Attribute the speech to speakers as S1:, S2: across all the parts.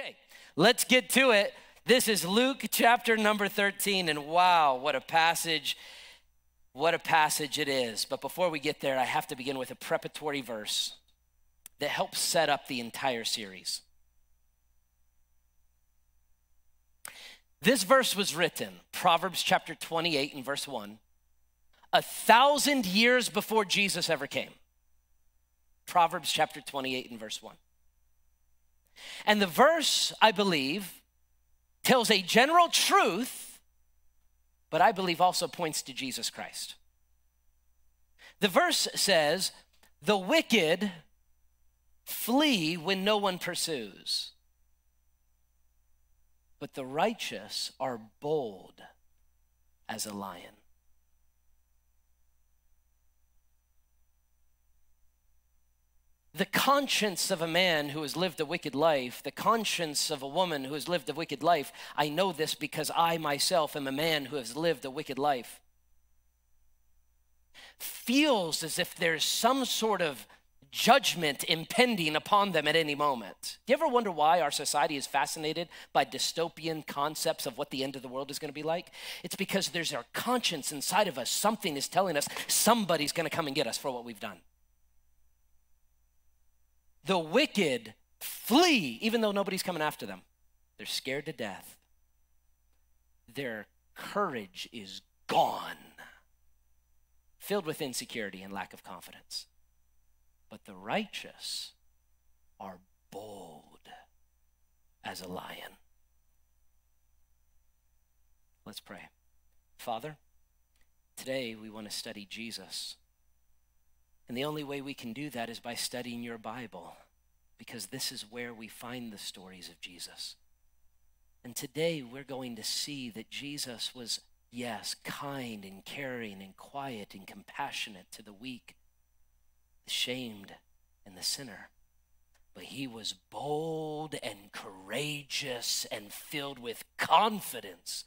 S1: Okay, let's get to it. This is Luke chapter number 13, and wow, what a passage! What a passage it is. But before we get there, I have to begin with a preparatory verse that helps set up the entire series. This verse was written, Proverbs chapter 28 and verse 1, a thousand years before Jesus ever came. Proverbs chapter 28 and verse 1. And the verse, I believe, tells a general truth, but I believe also points to Jesus Christ. The verse says, The wicked flee when no one pursues, but the righteous are bold as a lion. The conscience of a man who has lived a wicked life, the conscience of a woman who has lived a wicked life, I know this because I myself am a man who has lived a wicked life, feels as if there's some sort of judgment impending upon them at any moment. Do you ever wonder why our society is fascinated by dystopian concepts of what the end of the world is going to be like? It's because there's our conscience inside of us. Something is telling us somebody's going to come and get us for what we've done. The wicked flee, even though nobody's coming after them. They're scared to death. Their courage is gone, filled with insecurity and lack of confidence. But the righteous are bold as a lion. Let's pray. Father, today we want to study Jesus. And the only way we can do that is by studying your Bible, because this is where we find the stories of Jesus. And today we're going to see that Jesus was, yes, kind and caring and quiet and compassionate to the weak, the shamed, and the sinner. But he was bold and courageous and filled with confidence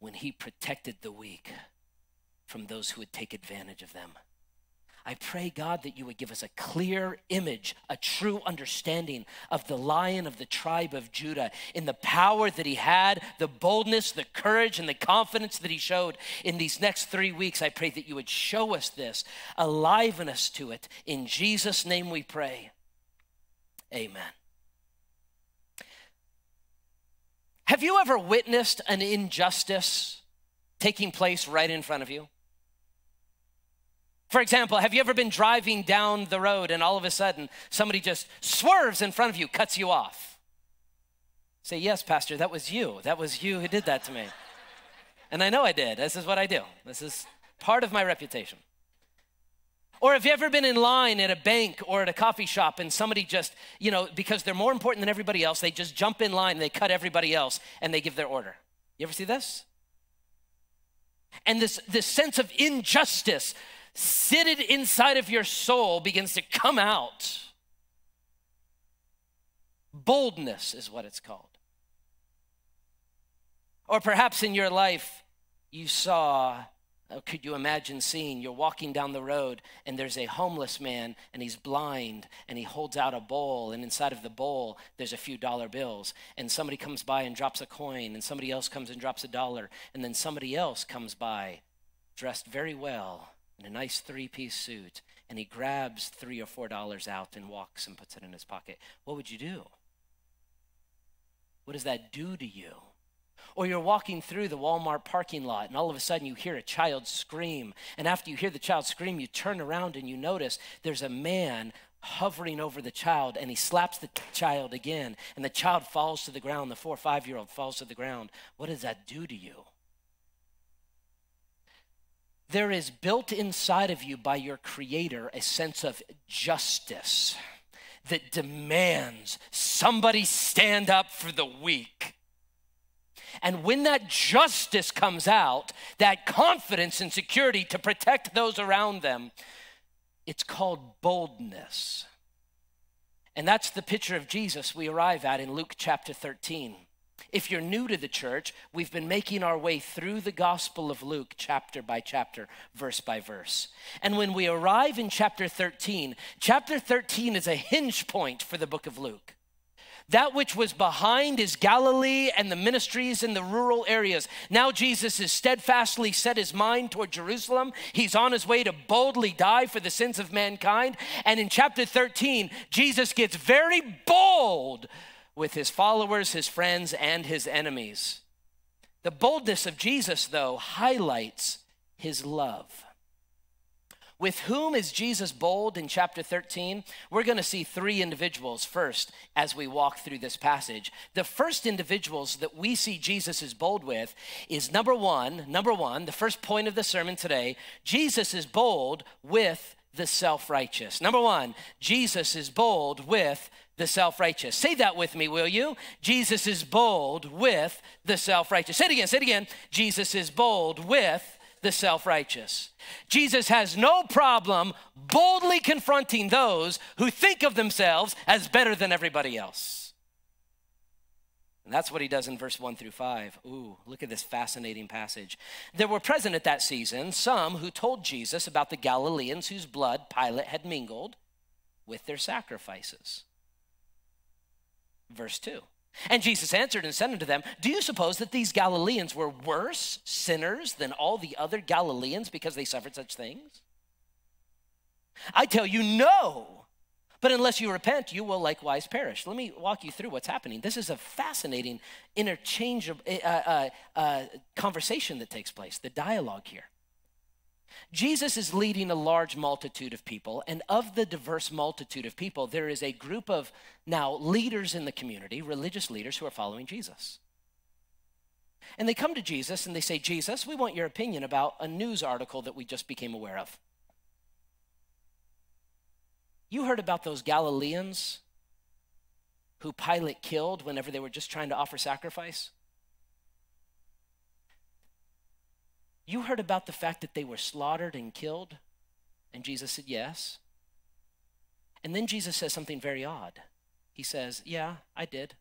S1: when he protected the weak from those who would take advantage of them. I pray, God, that you would give us a clear image, a true understanding of the lion of the tribe of Judah in the power that he had, the boldness, the courage, and the confidence that he showed in these next three weeks. I pray that you would show us this, aliven us to it. In Jesus' name we pray. Amen. Have you ever witnessed an injustice taking place right in front of you? For example, have you ever been driving down the road and all of a sudden somebody just swerves in front of you, cuts you off? Say, Yes, Pastor, that was you. That was you who did that to me. And I know I did. This is what I do, this is part of my reputation. Or have you ever been in line at a bank or at a coffee shop and somebody just, you know, because they're more important than everybody else, they just jump in line, they cut everybody else, and they give their order? You ever see this? And this, this sense of injustice seated inside of your soul begins to come out. Boldness is what it's called. Or perhaps in your life, you saw, oh, could you imagine seeing, you're walking down the road and there's a homeless man and he's blind and he holds out a bowl and inside of the bowl there's a few dollar bills and somebody comes by and drops a coin and somebody else comes and drops a dollar and then somebody else comes by dressed very well in a nice three piece suit and he grabs three or four dollars out and walks and puts it in his pocket, what would you do? What does that do to you? Or you're walking through the Walmart parking lot and all of a sudden you hear a child scream. And after you hear the child scream, you turn around and you notice there's a man hovering over the child and he slaps the child again and the child falls to the ground. The four or five year old falls to the ground. What does that do to you? There is built inside of you by your Creator a sense of justice that demands somebody stand up for the weak. And when that justice comes out, that confidence and security to protect those around them, it's called boldness. And that's the picture of Jesus we arrive at in Luke chapter 13. If you're new to the church, we've been making our way through the Gospel of Luke, chapter by chapter, verse by verse. And when we arrive in chapter 13, chapter 13 is a hinge point for the book of Luke. That which was behind is Galilee and the ministries in the rural areas. Now Jesus has steadfastly set his mind toward Jerusalem. He's on his way to boldly die for the sins of mankind. And in chapter 13, Jesus gets very bold with his followers, his friends, and his enemies. The boldness of Jesus, though, highlights his love. With whom is Jesus bold in chapter 13? We're going to see three individuals first as we walk through this passage. The first individuals that we see Jesus is bold with is number one, number one, the first point of the sermon today. Jesus is bold with the self righteous. Number one, Jesus is bold with the self righteous. Say that with me, will you? Jesus is bold with the self righteous. Say it again, say it again. Jesus is bold with the self righteous. Jesus has no problem boldly confronting those who think of themselves as better than everybody else. And that's what he does in verse 1 through 5. Ooh, look at this fascinating passage. There were present at that season some who told Jesus about the Galileans whose blood Pilate had mingled with their sacrifices. Verse 2. And Jesus answered and said unto them, Do you suppose that these Galileans were worse sinners than all the other Galileans because they suffered such things? I tell you, no. But unless you repent, you will likewise perish. Let me walk you through what's happening. This is a fascinating interchangeable uh, uh, uh, conversation that takes place, the dialogue here. Jesus is leading a large multitude of people, and of the diverse multitude of people, there is a group of now leaders in the community, religious leaders who are following Jesus. And they come to Jesus and they say, Jesus, we want your opinion about a news article that we just became aware of. You heard about those Galileans who Pilate killed whenever they were just trying to offer sacrifice? You heard about the fact that they were slaughtered and killed? And Jesus said, Yes. And then Jesus says something very odd. He says, Yeah, I did.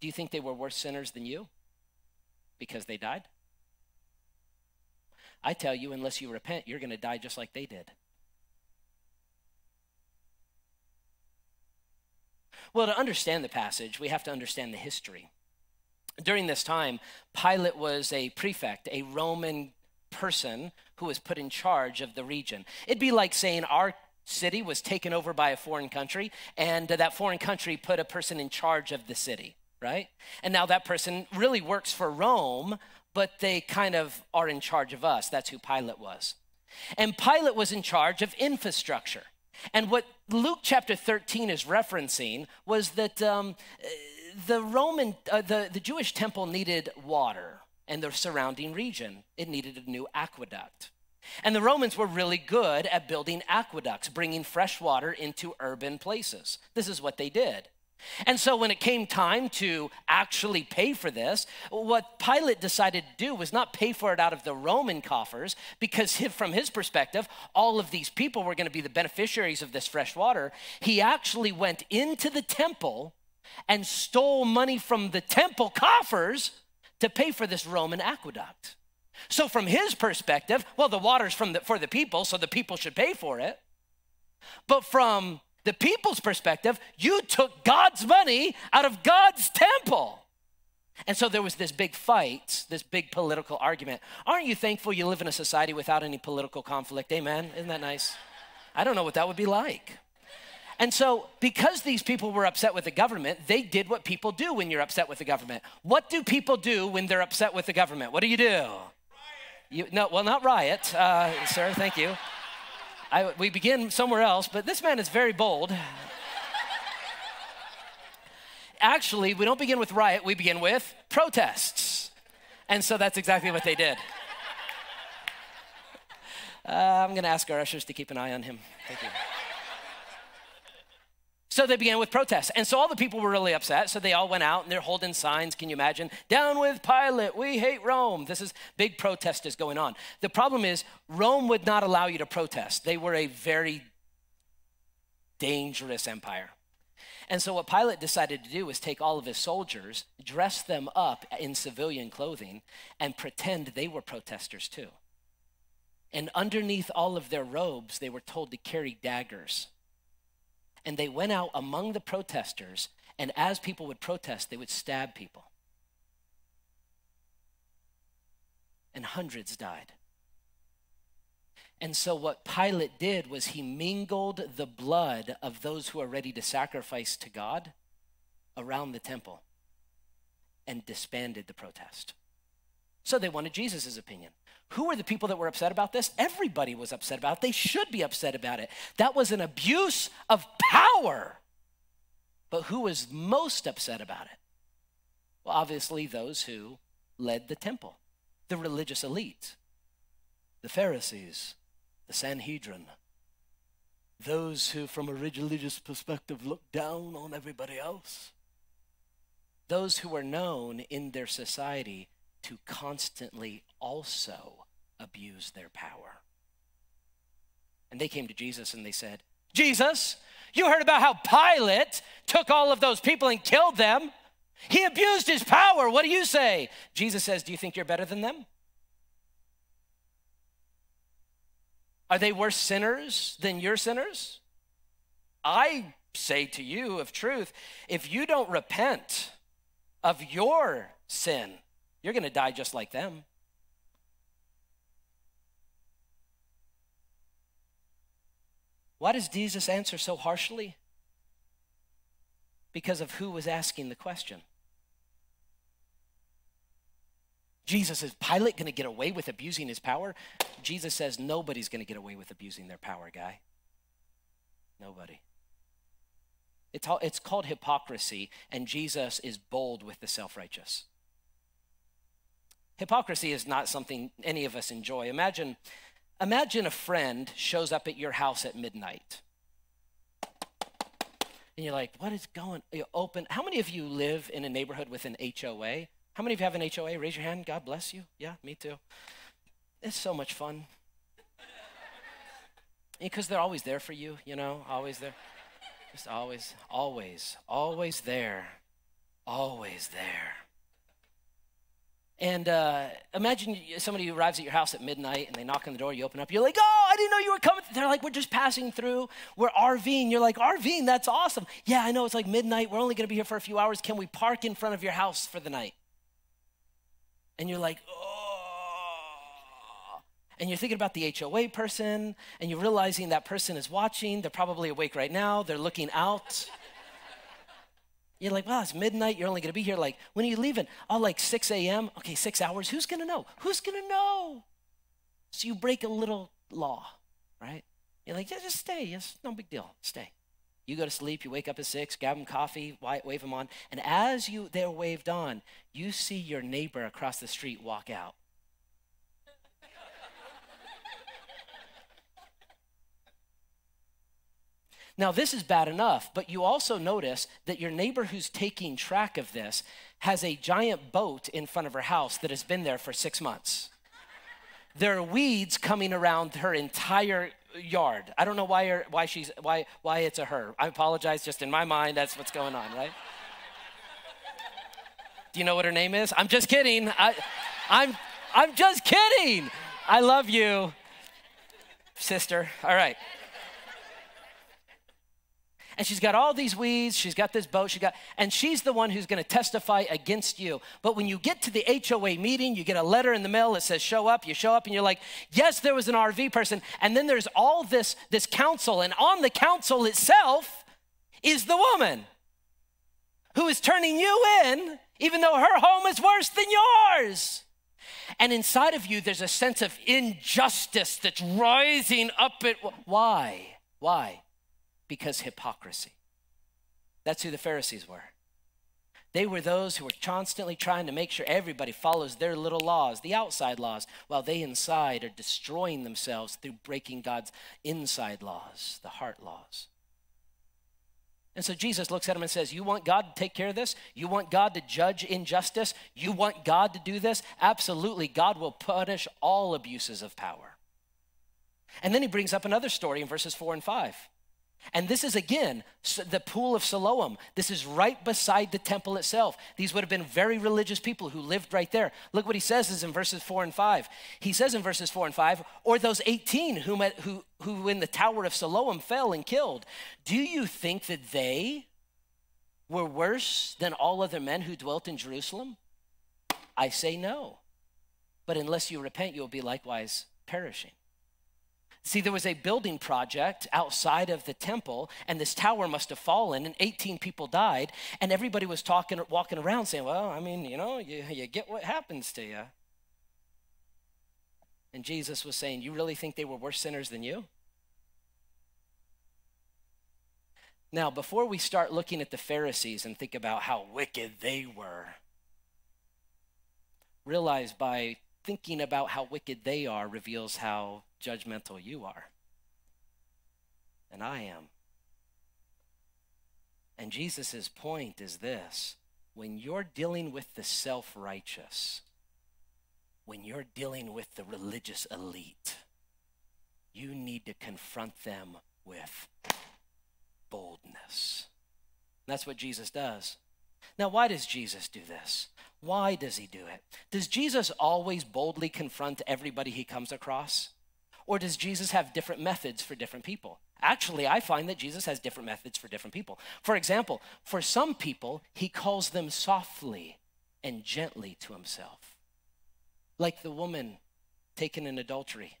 S1: Do you think they were worse sinners than you? Because they died? I tell you, unless you repent, you're going to die just like they did. Well, to understand the passage, we have to understand the history. During this time, Pilate was a prefect, a Roman person who was put in charge of the region. It'd be like saying our city was taken over by a foreign country, and that foreign country put a person in charge of the city, right? And now that person really works for Rome, but they kind of are in charge of us. That's who Pilate was. And Pilate was in charge of infrastructure. And what Luke chapter 13 is referencing was that um, the Roman, uh, the, the Jewish temple needed water and the surrounding region. It needed a new aqueduct. And the Romans were really good at building aqueducts, bringing fresh water into urban places. This is what they did. And so when it came time to actually pay for this, what Pilate decided to do was not pay for it out of the Roman coffers, because from his perspective, all of these people were going to be the beneficiaries of this fresh water. He actually went into the temple and stole money from the temple coffers to pay for this Roman aqueduct. So, from his perspective, well, the water's from the, for the people, so the people should pay for it. But from the people's perspective, you took God's money out of God's temple. And so there was this big fight, this big political argument. Aren't you thankful you live in a society without any political conflict? Amen. Isn't that nice? I don't know what that would be like. And so, because these people were upset with the government, they did what people do when you're upset with the government. What do people do when they're upset with the government? What do you do? You, no, well, not riot, uh, sir. Thank you. I, we begin somewhere else, but this man is very bold. Actually, we don't begin with riot, we begin with protests. And so that's exactly what they did. Uh, I'm going to ask our ushers to keep an eye on him. Thank you. So they began with protests. And so all the people were really upset. So they all went out and they're holding signs. Can you imagine? Down with Pilate. We hate Rome. This is big protest is going on. The problem is Rome would not allow you to protest. They were a very dangerous empire. And so what Pilate decided to do was take all of his soldiers, dress them up in civilian clothing, and pretend they were protesters too. And underneath all of their robes, they were told to carry daggers and they went out among the protesters And as people would protest, they would stab people. And hundreds died. And so, what Pilate did was he mingled the blood of those who are ready to sacrifice to God around the temple and disbanded the protest. So, they wanted Jesus' opinion. Who were the people that were upset about this? Everybody was upset about it. They should be upset about it. That was an abuse of power. But who was most upset about it? Well, obviously, those who led the temple, the religious elite, the Pharisees, the Sanhedrin, those who, from a religious perspective, looked down on everybody else, those who were known in their society to constantly also abuse their power. And they came to Jesus and they said, Jesus, you heard about how Pilate took all of those people and killed them. He abused his power. What do you say? Jesus says, Do you think you're better than them? Are they worse sinners than your sinners? I say to you of truth, if you don't repent of your sin, you're going to die just like them. Why does Jesus answer so harshly? Because of who was asking the question. Jesus is Pilate going to get away with abusing his power? Jesus says nobody's going to get away with abusing their power, guy. Nobody. It's, all, it's called hypocrisy, and Jesus is bold with the self righteous. Hypocrisy is not something any of us enjoy. Imagine Imagine a friend shows up at your house at midnight. And you're like, what is going you open? How many of you live in a neighborhood with an HOA? How many of you have an HOA? Raise your hand. God bless you. Yeah, me too. It's so much fun. Because they're always there for you, you know, always there. Just always, always, always there. Always there. And uh, imagine somebody arrives at your house at midnight and they knock on the door, you open up, you're like, oh, I didn't know you were coming. They're like, we're just passing through. We're RVing. You're like, RVing, that's awesome. Yeah, I know, it's like midnight. We're only going to be here for a few hours. Can we park in front of your house for the night? And you're like, oh. And you're thinking about the HOA person and you're realizing that person is watching. They're probably awake right now, they're looking out. You're like, well, it's midnight. You're only going to be here like, when are you leaving? Oh, like 6 a.m. Okay, six hours. Who's going to know? Who's going to know? So you break a little law, right? You're like, yeah, just stay. Yes, no big deal. Stay. You go to sleep. You wake up at six. Grab them coffee. Wave them on. And as you they're waved on, you see your neighbor across the street walk out. Now, this is bad enough, but you also notice that your neighbor who's taking track of this has a giant boat in front of her house that has been there for six months. There are weeds coming around her entire yard. I don't know why, her, why, she's, why, why it's a her. I apologize, just in my mind, that's what's going on, right? Do you know what her name is? I'm just kidding. I, I'm, I'm just kidding. I love you, sister. All right and she's got all these weeds, she's got this boat, she got, and she's the one who's going to testify against you. But when you get to the HOA meeting, you get a letter in the mail that says show up, you show up and you're like, yes, there was an RV person. And then there's all this, this council, and on the council itself is the woman who is turning you in, even though her home is worse than yours. And inside of you, there's a sense of injustice that's rising up at why? Why? Because hypocrisy. That's who the Pharisees were. They were those who were constantly trying to make sure everybody follows their little laws, the outside laws, while they inside are destroying themselves through breaking God's inside laws, the heart laws. And so Jesus looks at him and says, You want God to take care of this? You want God to judge injustice? You want God to do this? Absolutely. God will punish all abuses of power. And then he brings up another story in verses 4 and 5. And this is again the pool of Siloam. This is right beside the temple itself. These would have been very religious people who lived right there. Look what he says is in verses 4 and 5. He says in verses 4 and 5, or those 18 who, met, who, who in the tower of Siloam fell and killed. Do you think that they were worse than all other men who dwelt in Jerusalem? I say no. But unless you repent, you'll be likewise perishing. See, there was a building project outside of the temple, and this tower must have fallen, and 18 people died, and everybody was talking, walking around saying, Well, I mean, you know, you, you get what happens to you. And Jesus was saying, You really think they were worse sinners than you? Now, before we start looking at the Pharisees and think about how wicked they were, realize by thinking about how wicked they are reveals how judgmental you are. And I am. And Jesus' point is this when you're dealing with the self righteous, when you're dealing with the religious elite, you need to confront them with boldness. That's what Jesus does. Now, why does Jesus do this? Why does he do it? Does Jesus always boldly confront everybody he comes across? Or does Jesus have different methods for different people? Actually, I find that Jesus has different methods for different people. For example, for some people, he calls them softly and gently to himself. Like the woman taken in adultery.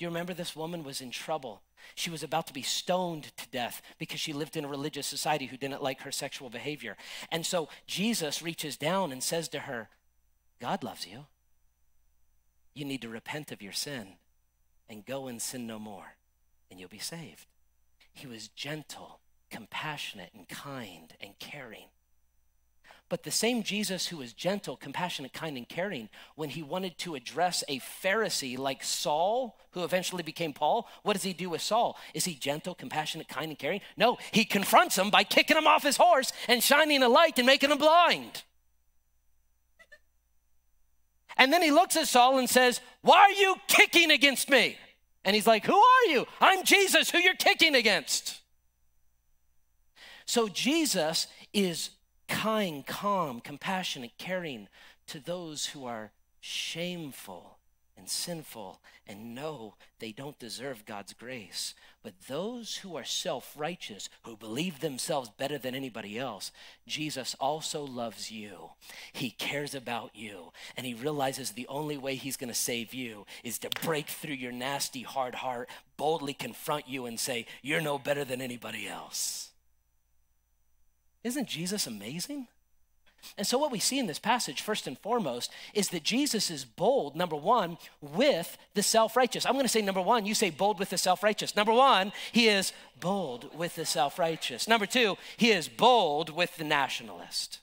S1: Do you remember this woman was in trouble? She was about to be stoned to death because she lived in a religious society who didn't like her sexual behavior. And so Jesus reaches down and says to her, God loves you. You need to repent of your sin and go and sin no more, and you'll be saved. He was gentle, compassionate, and kind and caring. But the same Jesus who was gentle, compassionate, kind, and caring, when he wanted to address a Pharisee like Saul, who eventually became Paul, what does he do with Saul? Is he gentle, compassionate, kind, and caring? No, he confronts him by kicking him off his horse and shining a light and making him blind. And then he looks at Saul and says, Why are you kicking against me? And he's like, Who are you? I'm Jesus, who you're kicking against. So Jesus is kind, calm, compassionate, caring to those who are shameful and sinful and know they don't deserve God's grace. But those who are self righteous, who believe themselves better than anybody else, Jesus also loves you. He cares about you. And he realizes the only way he's going to save you is to break through your nasty, hard heart, boldly confront you, and say, You're no better than anybody else. Isn't Jesus amazing? And so, what we see in this passage, first and foremost, is that Jesus is bold, number one, with the self righteous. I'm going to say number one, you say bold with the self righteous. Number one, he is bold with the self righteous. Number two, he is bold with the nationalist.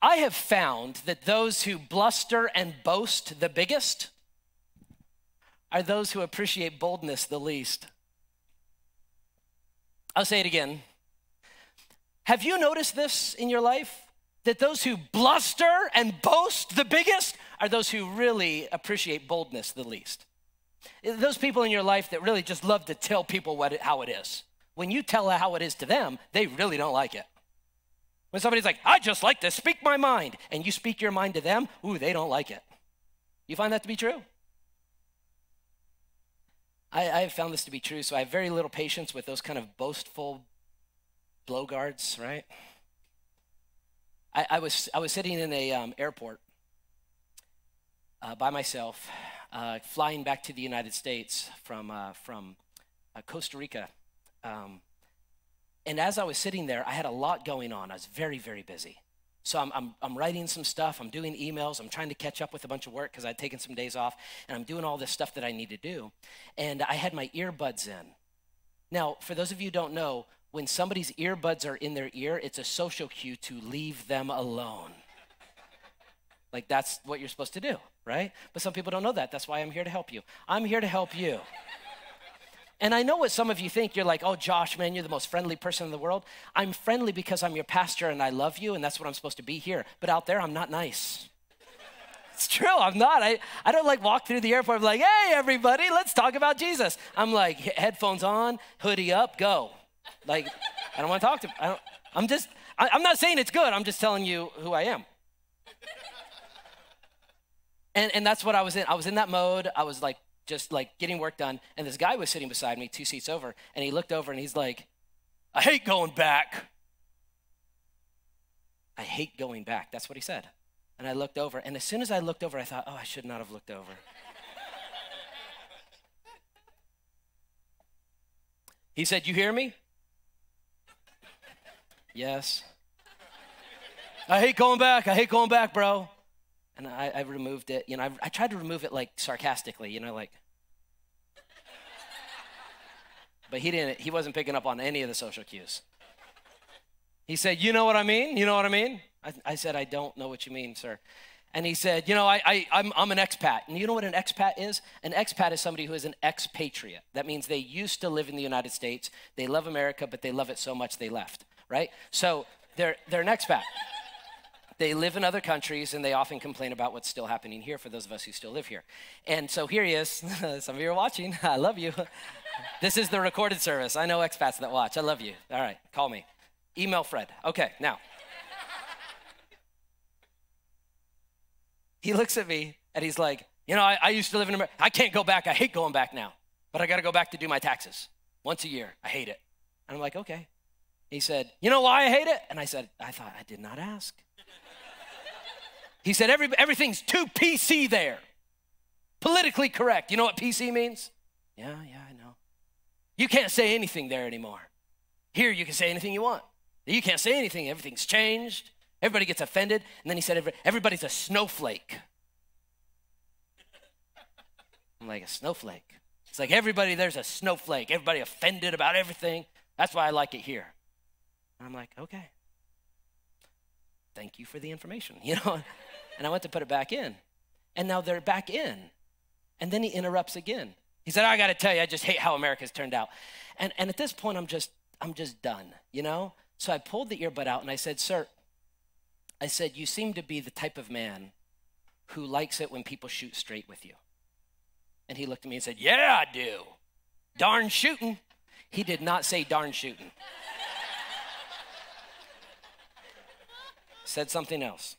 S1: I have found that those who bluster and boast the biggest are those who appreciate boldness the least. I'll say it again. Have you noticed this in your life? That those who bluster and boast the biggest are those who really appreciate boldness the least. Those people in your life that really just love to tell people what it, how it is. When you tell how it is to them, they really don't like it. When somebody's like, I just like to speak my mind, and you speak your mind to them, ooh, they don't like it. You find that to be true? I, I have found this to be true, so I have very little patience with those kind of boastful blowguards, right? I, I was, I was sitting in a um, airport uh, by myself, uh, flying back to the United States from, uh, from uh, Costa Rica. Um, and as I was sitting there, I had a lot going on. I was very, very busy. So I'm, I'm, I'm, writing some stuff, I'm doing emails, I'm trying to catch up with a bunch of work because I'd taken some days off, and I'm doing all this stuff that I need to do. And I had my earbuds in. Now, for those of you who don't know, when somebody's earbuds are in their ear, it's a social cue to leave them alone. like that's what you're supposed to do, right? But some people don't know that. That's why I'm here to help you. I'm here to help you. And I know what some of you think. You're like, oh, Josh, man, you're the most friendly person in the world. I'm friendly because I'm your pastor and I love you, and that's what I'm supposed to be here. But out there, I'm not nice. It's true, I'm not. I, I don't like walk through the airport, I'm like, hey, everybody, let's talk about Jesus. I'm like, headphones on, hoodie up, go. Like, I don't want to talk to I don't, I'm just, I, I'm not saying it's good, I'm just telling you who I am. And, and that's what I was in. I was in that mode. I was like just like getting work done. And this guy was sitting beside me, two seats over, and he looked over and he's like, I hate going back. I hate going back. That's what he said. And I looked over, and as soon as I looked over, I thought, oh, I should not have looked over. he said, You hear me? yes. I hate going back. I hate going back, bro. And I, I removed it. You know, I, I tried to remove it like sarcastically, you know, like. but he didn't, he wasn't picking up on any of the social cues. He said, You know what I mean? You know what I mean? I, I said, I don't know what you mean, sir. And he said, You know, I, I, I'm, I'm an expat. And you know what an expat is? An expat is somebody who is an expatriate. That means they used to live in the United States. They love America, but they love it so much they left, right? So they're, they're an expat. They live in other countries and they often complain about what's still happening here for those of us who still live here. And so here he is. Some of you are watching. I love you. this is the recorded service. I know expats that watch. I love you. All right, call me. Email Fred. Okay, now. he looks at me and he's like, You know, I, I used to live in America. I can't go back. I hate going back now, but I got to go back to do my taxes once a year. I hate it. And I'm like, Okay. He said, You know why I hate it? And I said, I thought I did not ask. He said, Every, Everything's too PC there. Politically correct. You know what PC means? Yeah, yeah, I know. You can't say anything there anymore. Here, you can say anything you want. You can't say anything, everything's changed. Everybody gets offended. And then he said, Everybody's a snowflake. I'm like, A snowflake? It's like everybody there's a snowflake. Everybody offended about everything. That's why I like it here. And I'm like, Okay. Thank you for the information, you know? And I went to put it back in. And now they're back in. And then he interrupts again. He said, I got to tell you, I just hate how America's turned out. And, and at this point, I'm just, I'm just done, you know? So I pulled the earbud out and I said, Sir, I said, You seem to be the type of man who likes it when people shoot straight with you. And he looked at me and said, Yeah, I do. Darn shooting. He did not say darn shooting. said something else.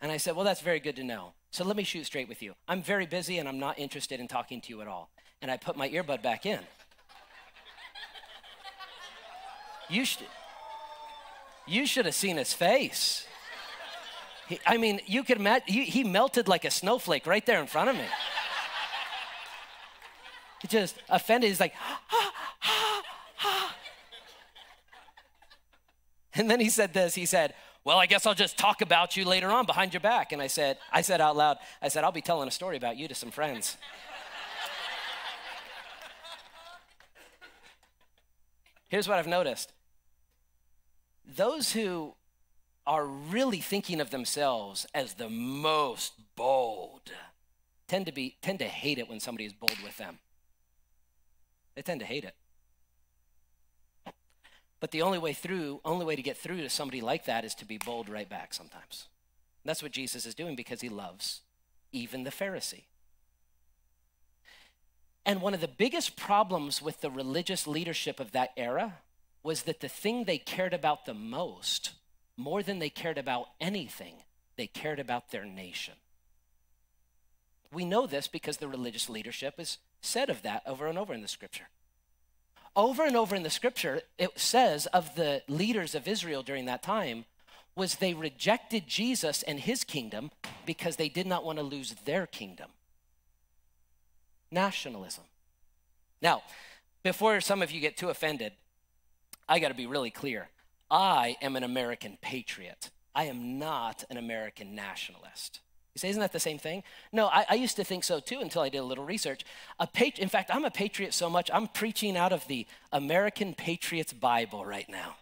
S1: And I said, Well, that's very good to know. So let me shoot straight with you. I'm very busy and I'm not interested in talking to you at all. And I put my earbud back in. You should, you should have seen his face. He, I mean, you could imagine, he, he melted like a snowflake right there in front of me. He just offended. He's like, ah, ah, ah. and then he said this. He said, "Well, I guess I'll just talk about you later on behind your back." And I said, I said out loud, I said, "I'll be telling a story about you to some friends." Here's what I've noticed those who are really thinking of themselves as the most bold tend to be tend to hate it when somebody is bold with them they tend to hate it but the only way through only way to get through to somebody like that is to be bold right back sometimes and that's what jesus is doing because he loves even the pharisee and one of the biggest problems with the religious leadership of that era was that the thing they cared about the most, more than they cared about anything, they cared about their nation. We know this because the religious leadership is said of that over and over in the scripture. Over and over in the scripture, it says of the leaders of Israel during that time was they rejected Jesus and his kingdom because they did not want to lose their kingdom. Nationalism. Now, before some of you get too offended, I got to be really clear. I am an American patriot. I am not an American nationalist. You say, isn't that the same thing? No, I, I, used to think so too until I did a little research. A in fact, I'm a patriot so much, I'm preaching out of the American Patriots Bible right now.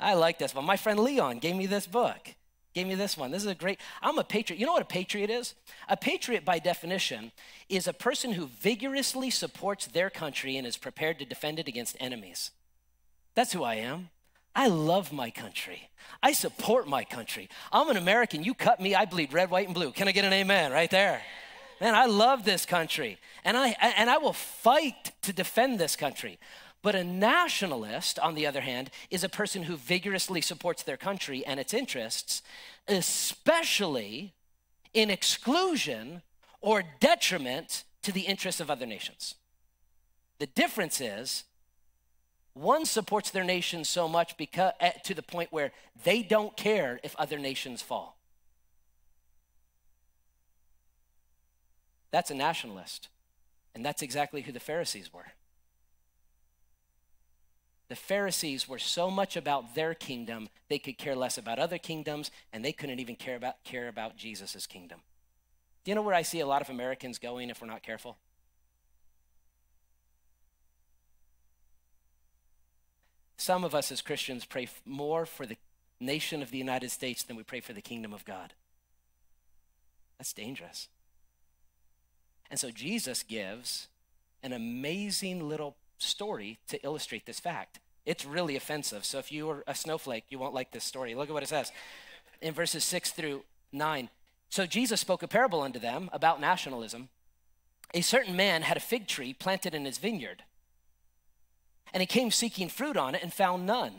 S1: I like this one. My friend Leon gave me this book, gave me this one. This is a great, I'm a patriot. You know what a patriot is? A patriot, by definition, is a person who vigorously supports their country and is prepared to defend it against enemies. That's who I am. I love my country. I support my country. I'm an American. You cut me, I bleed red, white, and blue. Can I get an amen right there? Man, I love this country. And I, and I will fight to defend this country. But a nationalist, on the other hand, is a person who vigorously supports their country and its interests, especially in exclusion or detriment to the interests of other nations. The difference is one supports their nation so much because, eh, to the point where they don't care if other nations fall. That's a nationalist. And that's exactly who the Pharisees were. The Pharisees were so much about their kingdom, they could care less about other kingdoms, and they couldn't even care about, care about Jesus' kingdom. Do you know where I see a lot of Americans going if we're not careful? Some of us as Christians pray more for the nation of the United States than we pray for the kingdom of God. That's dangerous. And so Jesus gives an amazing little story to illustrate this fact. It's really offensive. So if you are a snowflake, you won't like this story. Look at what it says in verses 6 through 9. So Jesus spoke a parable unto them about nationalism. A certain man had a fig tree planted in his vineyard, and he came seeking fruit on it and found none.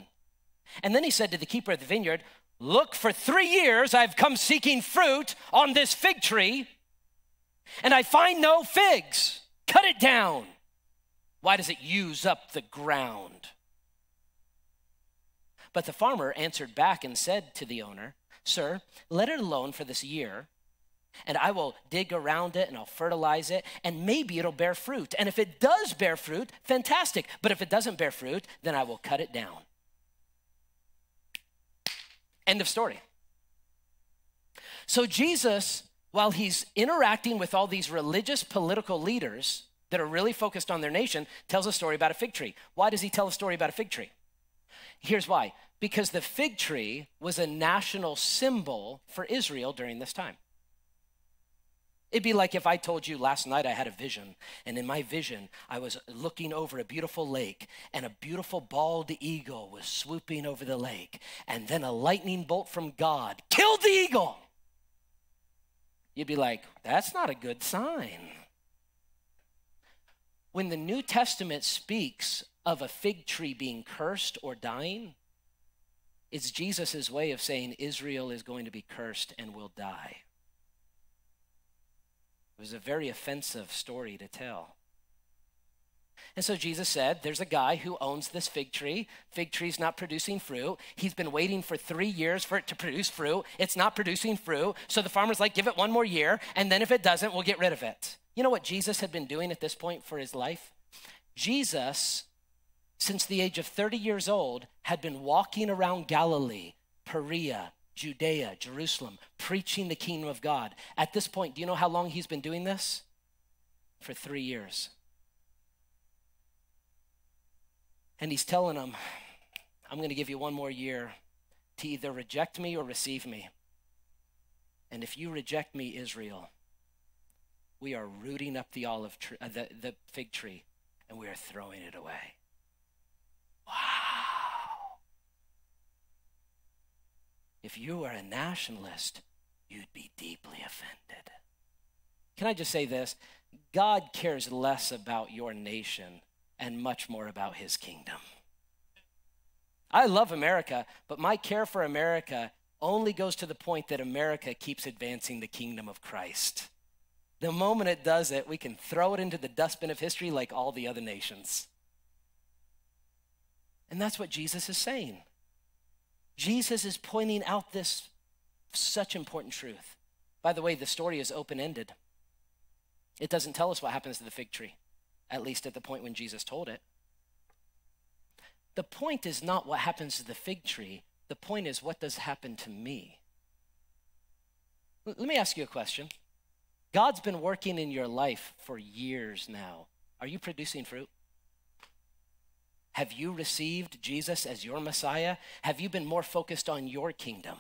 S1: And then he said to the keeper of the vineyard, Look, for three years I've come seeking fruit on this fig tree, and I find no figs. Cut it down. Why does it use up the ground? But the farmer answered back and said to the owner, Sir, let it alone for this year, and I will dig around it and I'll fertilize it, and maybe it'll bear fruit. And if it does bear fruit, fantastic. But if it doesn't bear fruit, then I will cut it down. End of story. So, Jesus, while he's interacting with all these religious political leaders, that are really focused on their nation tells a story about a fig tree. Why does he tell a story about a fig tree? Here's why because the fig tree was a national symbol for Israel during this time. It'd be like if I told you last night I had a vision, and in my vision, I was looking over a beautiful lake, and a beautiful bald eagle was swooping over the lake, and then a lightning bolt from God killed the eagle. You'd be like, that's not a good sign. When the New Testament speaks of a fig tree being cursed or dying, it's Jesus' way of saying Israel is going to be cursed and will die. It was a very offensive story to tell. And so Jesus said, There's a guy who owns this fig tree. Fig tree's not producing fruit. He's been waiting for three years for it to produce fruit. It's not producing fruit. So the farmer's like, Give it one more year, and then if it doesn't, we'll get rid of it. You know what Jesus had been doing at this point for his life? Jesus, since the age of 30 years old, had been walking around Galilee, Perea, Judea, Jerusalem, preaching the kingdom of God. At this point, do you know how long he's been doing this? For three years. And he's telling them, I'm going to give you one more year to either reject me or receive me. And if you reject me, Israel, we are rooting up the olive tree, uh, the, the fig tree, and we are throwing it away. Wow. If you were a nationalist, you'd be deeply offended. Can I just say this? God cares less about your nation and much more about his kingdom. I love America, but my care for America only goes to the point that America keeps advancing the kingdom of Christ. The moment it does it, we can throw it into the dustbin of history like all the other nations. And that's what Jesus is saying. Jesus is pointing out this such important truth. By the way, the story is open ended. It doesn't tell us what happens to the fig tree, at least at the point when Jesus told it. The point is not what happens to the fig tree, the point is what does happen to me. Let me ask you a question. God's been working in your life for years now. Are you producing fruit? Have you received Jesus as your Messiah? Have you been more focused on your kingdom?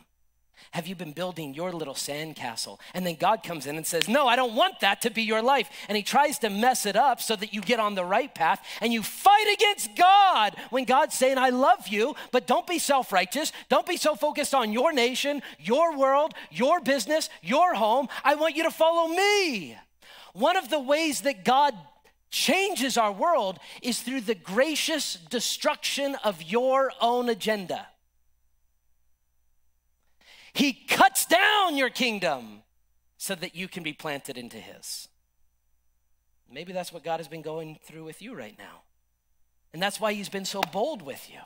S1: Have you been building your little sandcastle? And then God comes in and says, No, I don't want that to be your life. And He tries to mess it up so that you get on the right path and you fight against God when God's saying, I love you, but don't be self righteous. Don't be so focused on your nation, your world, your business, your home. I want you to follow me. One of the ways that God changes our world is through the gracious destruction of your own agenda. He cuts down your kingdom so that you can be planted into His. Maybe that's what God has been going through with you right now. And that's why He's been so bold with you.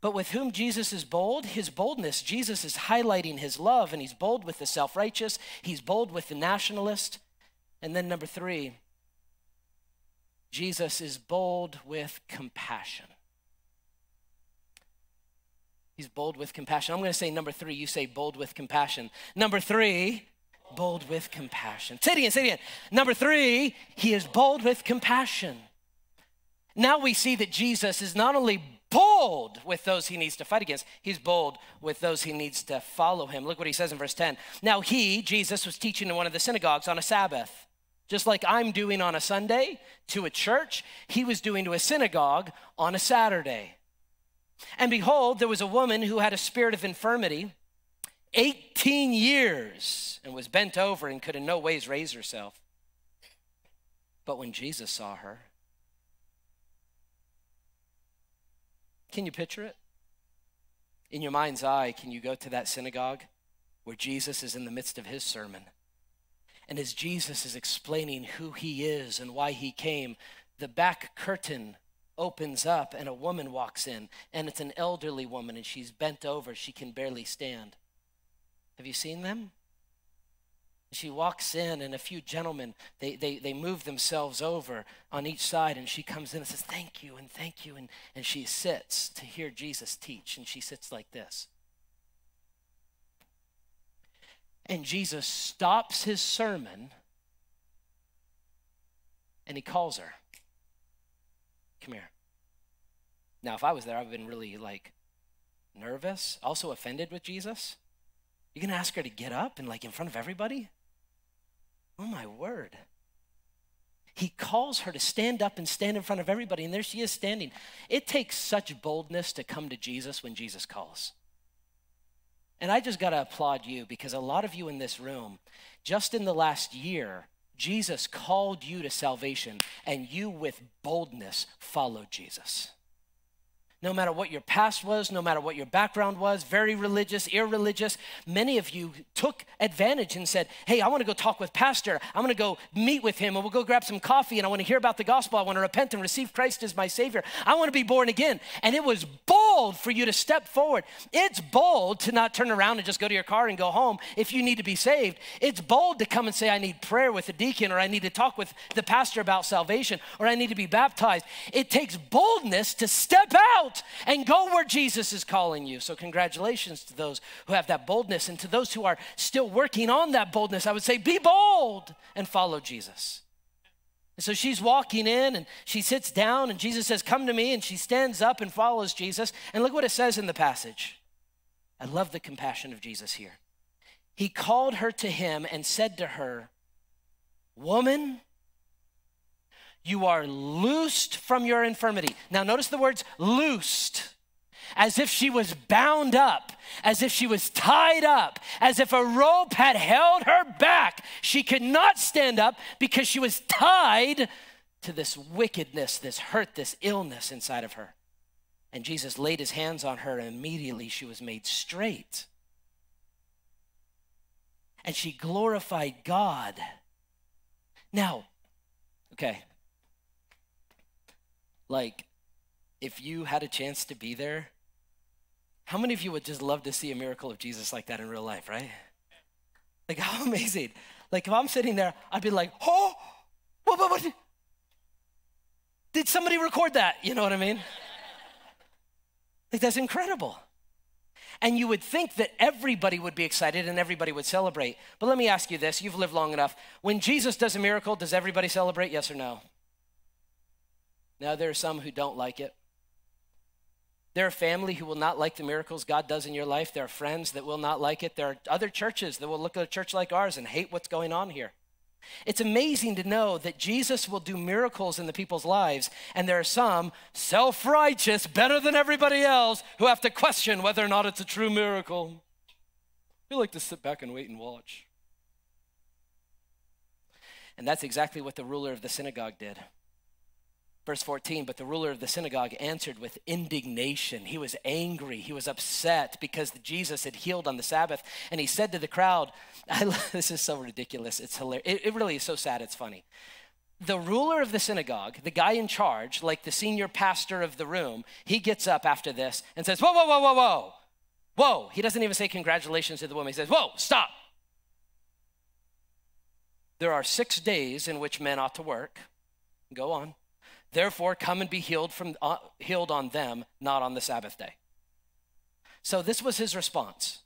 S1: But with whom Jesus is bold, his boldness, Jesus is highlighting his love, and he's bold with the self righteous, he's bold with the nationalist. And then, number three, Jesus is bold with compassion. He's bold with compassion. I'm going to say number three. You say bold with compassion. Number three, bold with compassion. Say it again, say it again. Number three, he is bold with compassion. Now we see that Jesus is not only bold with those he needs to fight against, he's bold with those he needs to follow him. Look what he says in verse 10. Now he, Jesus, was teaching in one of the synagogues on a Sabbath. Just like I'm doing on a Sunday to a church, he was doing to a synagogue on a Saturday. And behold, there was a woman who had a spirit of infirmity 18 years and was bent over and could in no ways raise herself. But when Jesus saw her, can you picture it? In your mind's eye, can you go to that synagogue where Jesus is in the midst of his sermon? And as Jesus is explaining who he is and why he came, the back curtain opens up and a woman walks in, and it's an elderly woman, and she's bent over. She can barely stand. Have you seen them? She walks in, and a few gentlemen, they, they, they move themselves over on each side, and she comes in and says, Thank you, and thank you. And, and she sits to hear Jesus teach, and she sits like this. And Jesus stops his sermon, and he calls her. Come here. Now, if I was there, I would have been really like nervous, also offended with Jesus. You're going to ask her to get up and like in front of everybody? Oh my word. He calls her to stand up and stand in front of everybody, and there she is standing. It takes such boldness to come to Jesus when Jesus calls. And I just got to applaud you because a lot of you in this room, just in the last year, Jesus called you to salvation, and you with boldness followed Jesus no matter what your past was, no matter what your background was, very religious, irreligious, many of you took advantage and said, Hey, I want to go talk with Pastor. I'm going to go meet with him and we'll go grab some coffee and I want to hear about the gospel. I want to repent and receive Christ as my Savior. I want to be born again. And it was bold for you to step forward. It's bold to not turn around and just go to your car and go home if you need to be saved. It's bold to come and say, I need prayer with the deacon or I need to talk with the pastor about salvation or I need to be baptized. It takes boldness to step out and go where Jesus is calling you. So, congratulations to those who have that boldness. And to those who are still working on that boldness, I would say, be bold and follow Jesus. And so she's walking in and she sits down, and Jesus says, Come to me. And she stands up and follows Jesus. And look what it says in the passage. I love the compassion of Jesus here. He called her to him and said to her, Woman, you are loosed from your infirmity. Now, notice the words loosed, as if she was bound up, as if she was tied up, as if a rope had held her back. She could not stand up because she was tied to this wickedness, this hurt, this illness inside of her. And Jesus laid his hands on her, and immediately she was made straight. And she glorified God. Now, okay, like, if you had a chance to be there, how many of you would just love to see a miracle of Jesus like that in real life, right? Like, how amazing. Like, if I'm sitting there, I'd be like, oh, what, what, what? Did somebody record that? You know what I mean? like, that's incredible. And you would think that everybody would be excited and everybody would celebrate. But let me ask you this you've lived long enough. When Jesus does a miracle, does everybody celebrate? Yes or no? Now, there are some who don't like it. There are family who will not like the miracles God does in your life. There are friends that will not like it. There are other churches that will look at a church like ours and hate what's going on here. It's amazing to know that Jesus will do miracles in the people's lives, and there are some self righteous, better than everybody else, who have to question whether or not it's a true miracle. We like to sit back and wait and watch. And that's exactly what the ruler of the synagogue did. Verse 14, but the ruler of the synagogue answered with indignation. He was angry. He was upset because Jesus had healed on the Sabbath. And he said to the crowd, This is so ridiculous. It's hilarious. It, it really is so sad. It's funny. The ruler of the synagogue, the guy in charge, like the senior pastor of the room, he gets up after this and says, Whoa, whoa, whoa, whoa, whoa. Whoa. He doesn't even say congratulations to the woman. He says, Whoa, stop. There are six days in which men ought to work. Go on. Therefore, come and be healed from uh, healed on them, not on the Sabbath day. So this was his response.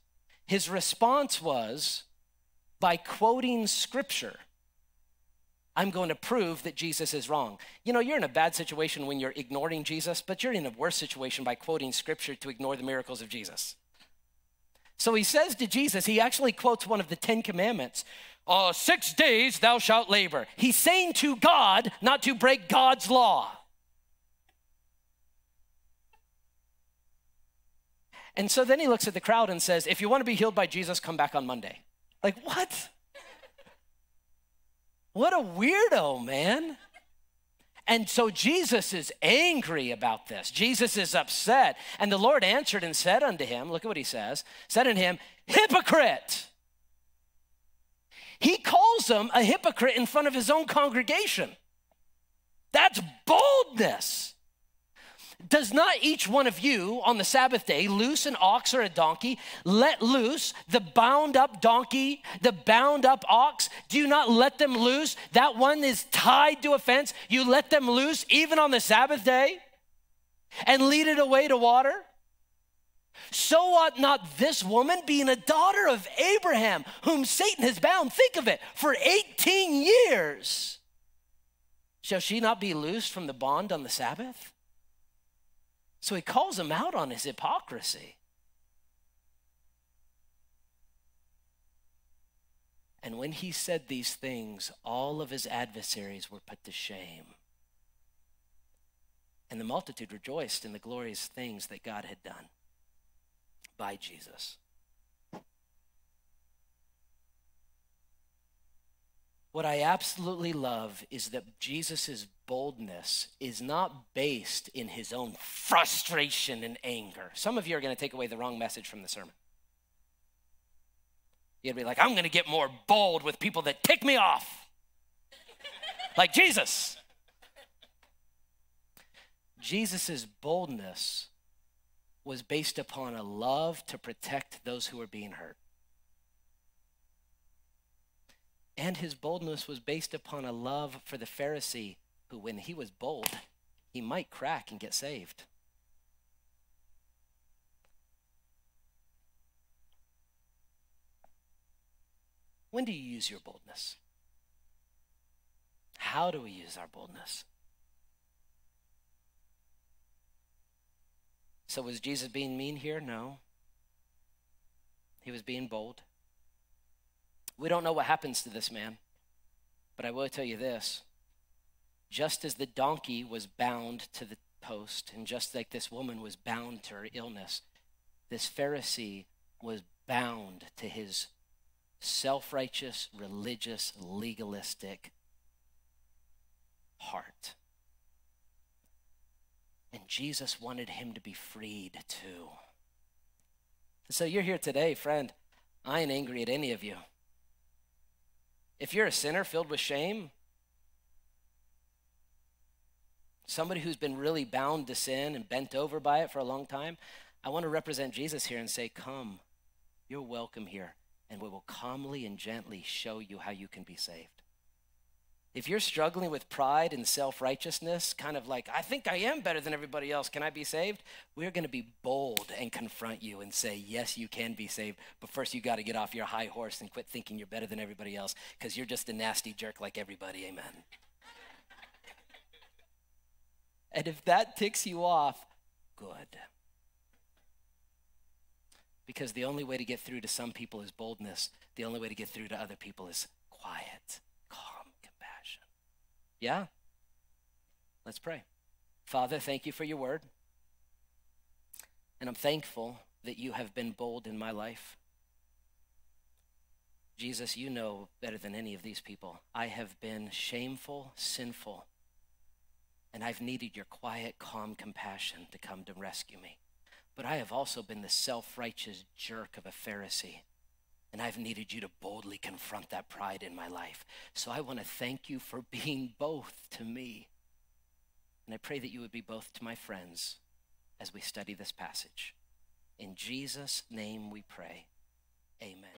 S1: His response was by quoting scripture. I'm going to prove that Jesus is wrong. You know, you're in a bad situation when you're ignoring Jesus, but you're in a worse situation by quoting scripture to ignore the miracles of Jesus. So he says to Jesus, he actually quotes one of the Ten Commandments uh, six days thou shalt labor. He's saying to God not to break God's law. And so then he looks at the crowd and says, If you want to be healed by Jesus, come back on Monday. Like, what? What a weirdo, man. And so Jesus is angry about this. Jesus is upset. And the Lord answered and said unto him, Look at what he says, said unto him, Hypocrite! He calls him a hypocrite in front of his own congregation. That's boldness. Does not each one of you on the Sabbath day loose an ox or a donkey, let loose the bound up donkey, the bound up ox? Do you not let them loose? That one is tied to a fence. You let them loose even on the Sabbath day and lead it away to water? So ought not this woman, being a daughter of Abraham, whom Satan has bound, think of it, for 18 years, shall she not be loosed from the bond on the Sabbath? So he calls him out on his hypocrisy. And when he said these things, all of his adversaries were put to shame. And the multitude rejoiced in the glorious things that God had done by Jesus. What I absolutely love is that Jesus' boldness is not based in his own frustration and anger. Some of you are going to take away the wrong message from the sermon. You'd be like, I'm going to get more bold with people that tick me off, like Jesus. Jesus' boldness was based upon a love to protect those who were being hurt. And his boldness was based upon a love for the Pharisee who, when he was bold, he might crack and get saved. When do you use your boldness? How do we use our boldness? So was Jesus being mean here? No. He was being bold. We don't know what happens to this man, but I will tell you this. Just as the donkey was bound to the post, and just like this woman was bound to her illness, this Pharisee was bound to his self righteous, religious, legalistic heart. And Jesus wanted him to be freed too. So you're here today, friend. I ain't angry at any of you. If you're a sinner filled with shame, somebody who's been really bound to sin and bent over by it for a long time, I want to represent Jesus here and say, Come, you're welcome here, and we will calmly and gently show you how you can be saved. If you're struggling with pride and self righteousness, kind of like, I think I am better than everybody else, can I be saved? We're going to be bold and confront you and say, Yes, you can be saved. But first, you got to get off your high horse and quit thinking you're better than everybody else because you're just a nasty jerk like everybody. Amen. and if that ticks you off, good. Because the only way to get through to some people is boldness, the only way to get through to other people is quiet. Yeah? Let's pray. Father, thank you for your word. And I'm thankful that you have been bold in my life. Jesus, you know better than any of these people. I have been shameful, sinful. and I've needed your quiet, calm compassion to come to rescue me. But I have also been the self righteous jerk of a Pharisee, and I've needed you to boldly confront that pride in my life. So I want to thank you for being both to me. And I pray that you would be both to my friends as we study this passage. In Jesus' name we pray. Amen.